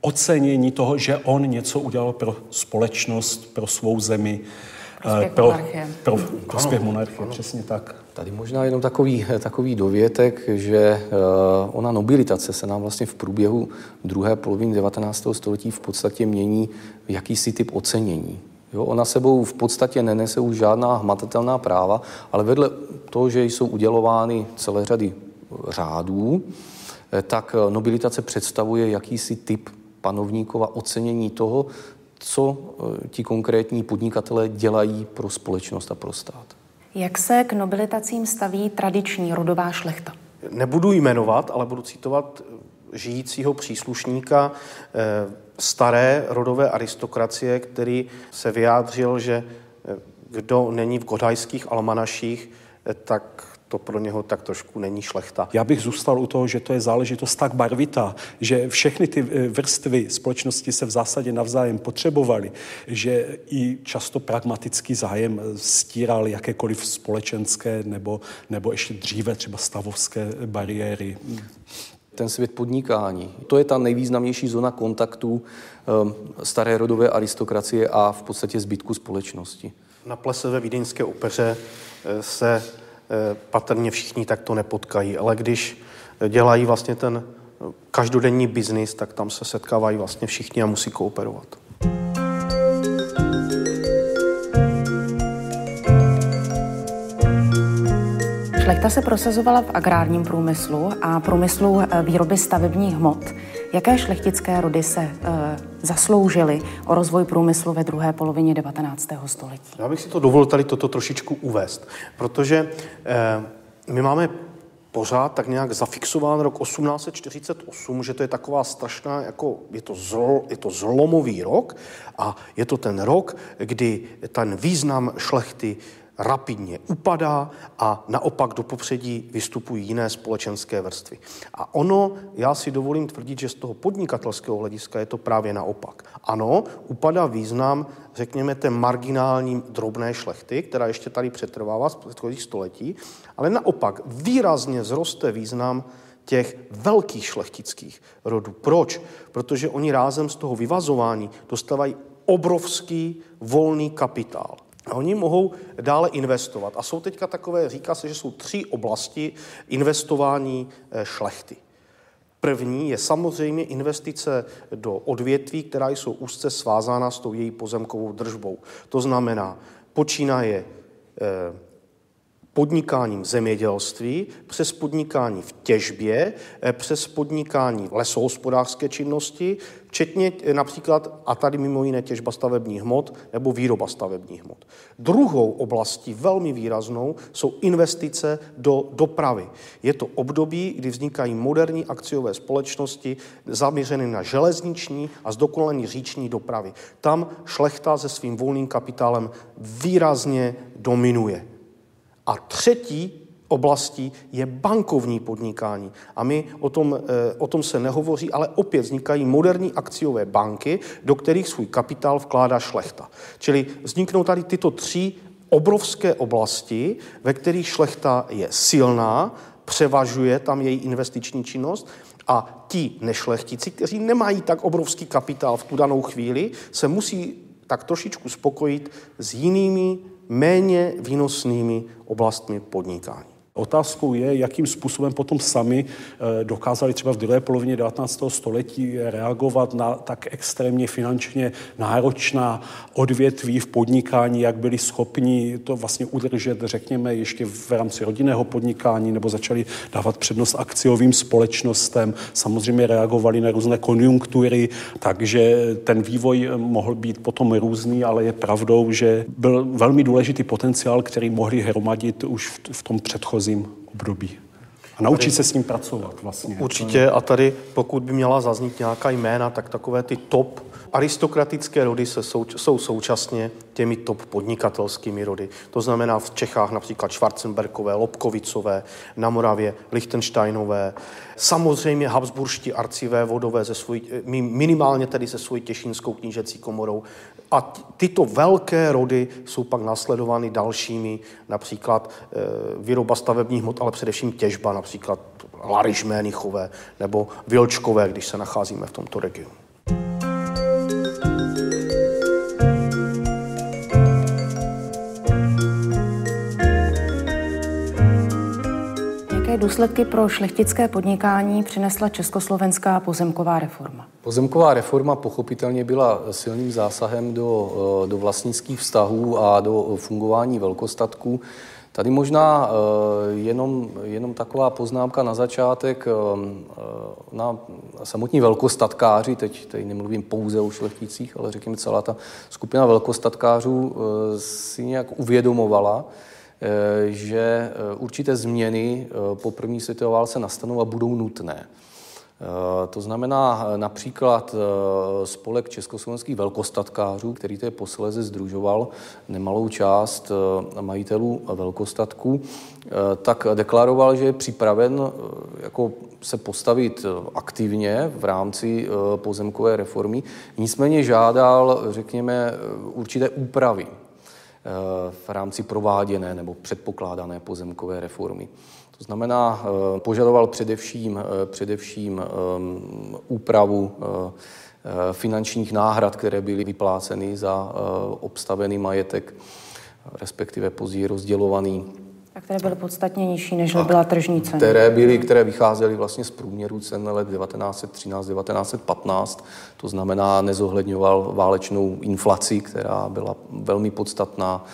ocenění toho, že on něco udělal pro společnost, pro svou zemi, Prospěch pro, monarchie. pro prospěch monarchie, přesně tak. Tady možná jenom takový, takový dovětek, že uh, ona nobilitace se nám vlastně v průběhu druhé poloviny 19. století v podstatě mění v jakýsi typ ocenění. Jo, ona sebou v podstatě nenese už žádná hmatatelná práva, ale vedle toho, že jsou udělovány celé řady řádů, eh, tak nobilitace představuje jakýsi typ panovníkova ocenění toho, co eh, ti konkrétní podnikatelé dělají pro společnost a pro stát. Jak se k nobilitacím staví tradiční rodová šlechta? Nebudu jmenovat, ale budu citovat eh, žijícího příslušníka eh, staré rodové aristokracie, který se vyjádřil, že kdo není v godajských almanaších, tak to pro něho tak trošku není šlechta. Já bych zůstal u toho, že to je záležitost tak barvitá, že všechny ty eh, vrstvy společnosti se v zásadě navzájem potřebovaly, že i často pragmatický zájem stíral jakékoliv společenské nebo, nebo ještě dříve třeba stavovské bariéry ten svět podnikání. To je ta nejvýznamnější zóna kontaktů um, staré rodové aristokracie a v podstatě zbytku společnosti. Na plese ve Vídeňské opeře eh, se Eh, patrně všichni tak to nepotkají, ale když dělají vlastně ten každodenní biznis, tak tam se setkávají vlastně všichni a musí kooperovat. Šlechta se prosazovala v agrárním průmyslu a průmyslu eh, výroby stavebních hmot. Jaké šlechtické rody se e, zasloužily o rozvoj průmyslu ve druhé polovině 19. století? Já bych si to dovolil tady toto trošičku uvést, protože e, my máme pořád tak nějak zafixován rok 1848, že to je taková strašná, jako je to, zl, je to zlomový rok a je to ten rok, kdy ten význam šlechty rapidně upadá a naopak do popředí vystupují jiné společenské vrstvy. A ono, já si dovolím tvrdit, že z toho podnikatelského hlediska je to právě naopak. Ano, upadá význam, řekněme, té marginální drobné šlechty, která ještě tady přetrvává z předchozích století, ale naopak výrazně zroste význam těch velkých šlechtických rodů. Proč? Protože oni rázem z toho vyvazování dostávají obrovský volný kapitál. A oni mohou dále investovat. A jsou teďka takové, říká se, že jsou tři oblasti investování eh, šlechty. První je samozřejmě investice do odvětví, která jsou úzce svázána s tou její pozemkovou držbou. To znamená, počínaje eh, podnikáním v zemědělství, přes podnikání v těžbě, eh, přes podnikání v lesohospodářské činnosti, včetně eh, například, a tady mimo jiné těžba stavebních hmot nebo výroba stavebních hmot. Druhou oblastí, velmi výraznou, jsou investice do dopravy. Je to období, kdy vznikají moderní akciové společnosti zaměřené na železniční a zdokonalení říční dopravy. Tam šlechta se svým volným kapitálem výrazně dominuje. A třetí oblastí je bankovní podnikání. A my o tom, eh, o tom se nehovoří, ale opět vznikají moderní akciové banky, do kterých svůj kapitál vkládá šlechta. Čili vzniknou tady tyto tři obrovské oblasti, ve kterých šlechta je silná, převažuje tam její investiční činnost a ti nešlechtici, kteří nemají tak obrovský kapitál v tu danou chvíli, se musí tak trošičku spokojit s jinými méně výnosnými oblastmi podnikání. Otázkou je, jakým způsobem potom sami eh, dokázali třeba v druhé polovině 19. století reagovat na tak extrémně finančně náročná odvětví v podnikání, jak byli schopni to vlastně udržet, řekněme, ještě v rámci rodinného podnikání, nebo začali dávat přednost akciovým společnostem. Samozřejmě reagovali na různé konjunktury, takže ten vývoj mohl být potom různý, ale je pravdou, že byl velmi důležitý potenciál, který mohli hromadit už v tom předchozím předchozím období. A naučit se s ním pracovat vlastně. Určitě a tady, pokud by měla zaznít nějaká jména, tak takové ty top aristokratické rody se sou, jsou současně těmi top podnikatelskými rody. To znamená v Čechách například Schwarzenbergové, Lobkovicové, na Moravě Lichtensteinové, samozřejmě Habsburští arcivé vodové ze svojí, minimálně tedy se svojí těšínskou knížecí komorou, a tyto velké rody jsou pak nasledovány dalšími, například e, výroba stavebních hmot, ale především těžba, například Larižménichové nebo Vilčkové, když se nacházíme v tomto regionu. Jaké důsledky pro šlechtické podnikání přinesla československá pozemková reforma? Pozemková reforma pochopitelně byla silným zásahem do, eh, do vlastnických vztahů a do fungování velkostatků. Tady možná eh, jenom, jenom taková poznámka na začátek. Eh, na samotní velkostatkáři, teď, teď nemluvím pouze o šlechticích, ale řekněme celá ta skupina velkostatkářů si nějak uvědomovala, že určité změny po první světové válce nastanou a budou nutné. Eh, to znamená eh, například eh, spolek československých velkostatkářů, který to posléze združoval nemalou část majitelů velkostatků, tak deklaroval, že je připraven jako se postavit aktivně v rámci pozemkové reformy. Nicméně žádal, řekněme, určité úpravy v rámci prováděné nebo předpokládané pozemkové reformy. To znamená, eh, požadoval především, eh, především eh, úpravu finančních náhrad, které byly vypláceny za obstavený majetek, respektive později rozdělovaný. A které byly podstatně nižší, než byla tržní cena. Které byly, které vycházely vlastně z průměru cen let 1913-1915, to znamená nezohledňoval válečnou inflaci, která byla velmi podstatná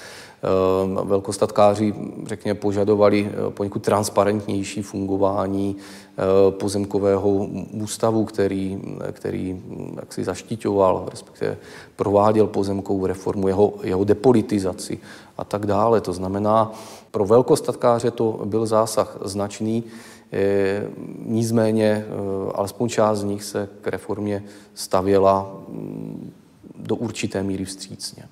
velkostatkáři, řekněme, požadovali eh, poněkud transparentnější fungování eh, pozemkového ústavu, který, který hm, jak si zaštiťoval, respektive prováděl pozemkovou reformu, jeho, jeho depolitizaci a tak dále. To znamená, pro velkostatkáře to byl zásah značný, eh, nicméně alespoň část z nich se k reformě stavěla hm, do určité míry vstřícně.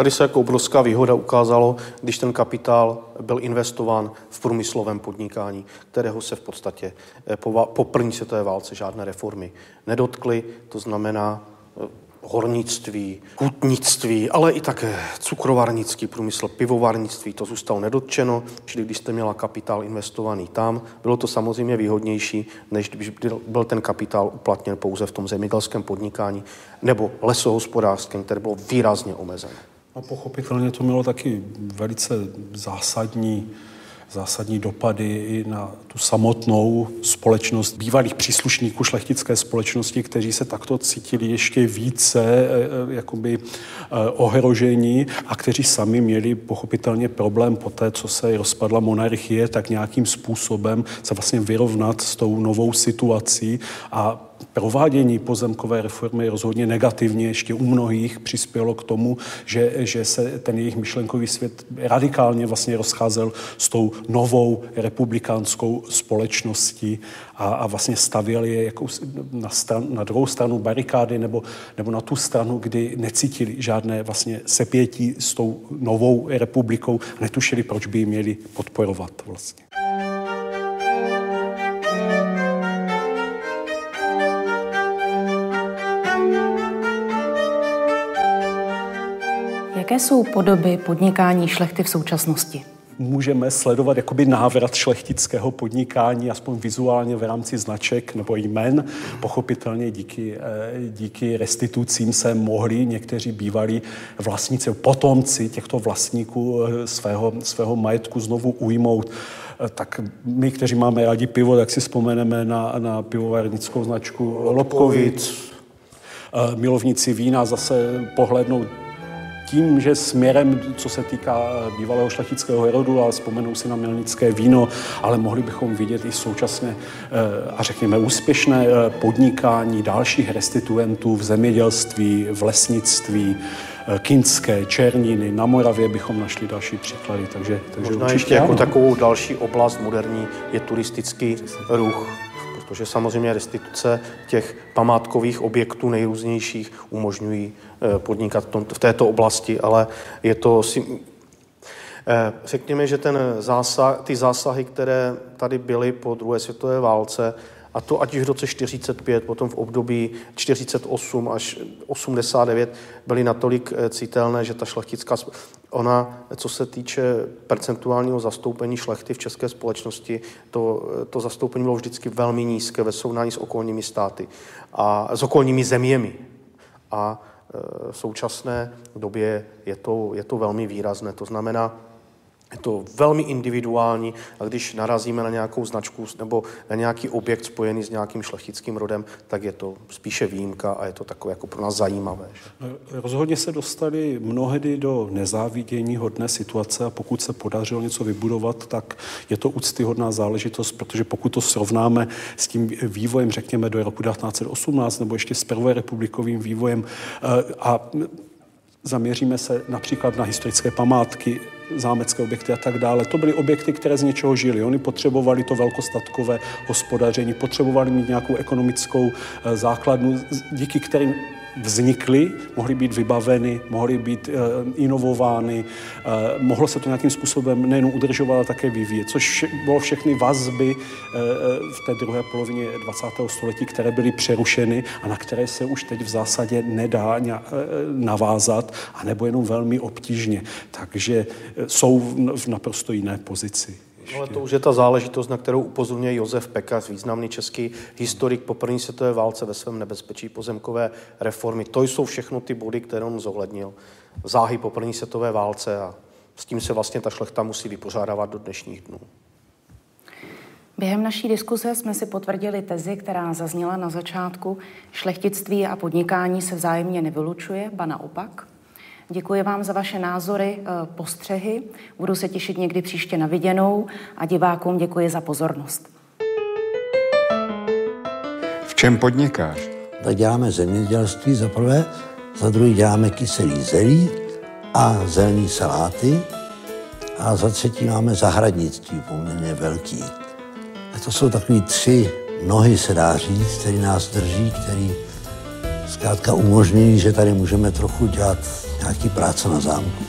Tady se jako obrovská výhoda ukázalo, když ten kapitál byl investován v průmyslovém podnikání, kterého se v podstatě eh, po, po první světové válce žádné reformy nedotkly. To znamená eh, hornictví, kutnictví, ale i také cukrovarnický průmysl, pivovarnictví, to zůstalo nedotčeno, čili když jste měla kapitál investovaný tam, bylo to samozřejmě výhodnější, než když byl ten kapitál uplatněn pouze v tom zemědělském podnikání nebo lesohospodářském, které bylo výrazně omezené. A pochopitelně to mělo taky velice zásadní, zásadní dopady i na tu samotnou společnost bývalých příslušníků šlechtické společnosti, kteří se takto cítili ještě více e, e, jakoby e, ohrožení a kteří sami měli pochopitelně problém po té, co se rozpadla monarchie, tak nějakým způsobem se vlastně vyrovnat s tou novou situací a provádění pozemkové reformy rozhodně negativně ještě u mnohých přispělo k tomu, že, že se ten jejich myšlenkový svět radikálně vlastně rozcházel s tou novou republikánskou společností a, a vlastně stavěli je jako na, stran, na druhou stranu barikády nebo, nebo na tu stranu, kdy necítili žádné vlastně sepětí s tou novou republikou, netušili, proč by ji měli podporovat vlastně. Jaké jsou podoby podnikání šlechty v současnosti? můžeme sledovat jakoby návrat šlechtického podnikání, aspoň vizuálně v rámci značek nebo jmen. Pochopitelně díky, eh, díky restitucím se mohli někteří bývalí vlastníci, potomci těchto vlastníků eh, svého, svého majetku znovu ujmout eh, tak my, kteří máme rádi pivo, tak si vzpomeneme na, na pivovarnickou značku Lobkovic. Milovníci vína zase pohlednou tím, že směrem, co se týká bývalého šlechtického herodu, ale vzpomenou si na milnické víno, ale mohli bychom vidět i současně eh, a řekněme úspěšné eh, podnikání dalších restituentů v zemědělství, v lesnictví, eh, Kinské, Černiny, na Moravě bychom našli další příklady. Takže, takže Možná ještě jako takovou další oblast moderní je turistický ruch protože samozřejmě restituce těch památkových objektů nejrůznějších umožňují eh, podnikat v této oblasti, ale je to eh, Řekněme, že ten zásah, ty zásahy, které tady byly po druhé světové válce, a to ať už v roce 45, potom v období 48 až 89 byly natolik eh, citelné, že ta šlechtická, ona, co se týče percentuálního zastoupení šlechty v české společnosti, to, eh, to zastoupení bylo vždycky velmi nízké ve srovnání s okolními státy a s okolními zeměmi. A eh, v současné době je to, je to velmi výrazné. To znamená, je to velmi individuální a když narazíme na nějakou značku nebo na nějaký objekt spojený s nějakým šlechtickým rodem, tak je to spíše výjimka a je to takové jako pro nás zajímavé. Že? Rozhodně se dostali mnohdy do nezávidění hodné situace a pokud se podařilo něco vybudovat, tak je to úctyhodná záležitost, protože pokud to srovnáme s tím vývojem, řekněme, do roku 1918 nebo ještě s prvorepublikovým vývojem eh, a zaměříme se například na historické památky, zámecké objekty a tak dále. To byly objekty, které z něčeho žili. Oni potřebovali to velkostatkové hospodaření, potřebovali mít nějakou ekonomickou eh, základnu, díky kterým vznikly, mohly být vybaveny, mohly být uh, inovovány, uh, mohlo se to nějakým způsobem nejen udržovat, ale také vyvíjet, což bylo všechny vazby uh, v té druhé polovině 20. století, které byly přerušeny a na které se už teď v zásadě nedá uh, navázat, anebo jenom velmi obtížně. Takže jsou v naprosto jiné pozici. Ale to už je ta záležitost, na kterou upozorňuje Josef Pekař, významný český historik po první světové válce ve svém nebezpečí pozemkové reformy. To jsou všechno ty body, které on zohlednil. Záhy po první světové válce a s tím se vlastně ta šlechta musí vypořádávat do dnešních dnů. Během naší diskuse jsme si potvrdili tezi, která zazněla na začátku. Šlechtictví a podnikání se vzájemně nevylučuje, ba naopak. Děkuji vám za vaše názory, eh, postřehy. Budu se těšit někdy příště na viděnou a divákům děkuji za pozornost. V čem podnikáš? Tak děláme zemědělství za prvé, za druhé děláme kyselý zelí a zelený saláty a za třetí máme zahradnictví poměrně velký. A to jsou takové tři nohy, se dá říct, který nás drží, který zkrátka umožňují, že tady můžeme trochu dělat nějaký práce na zámku.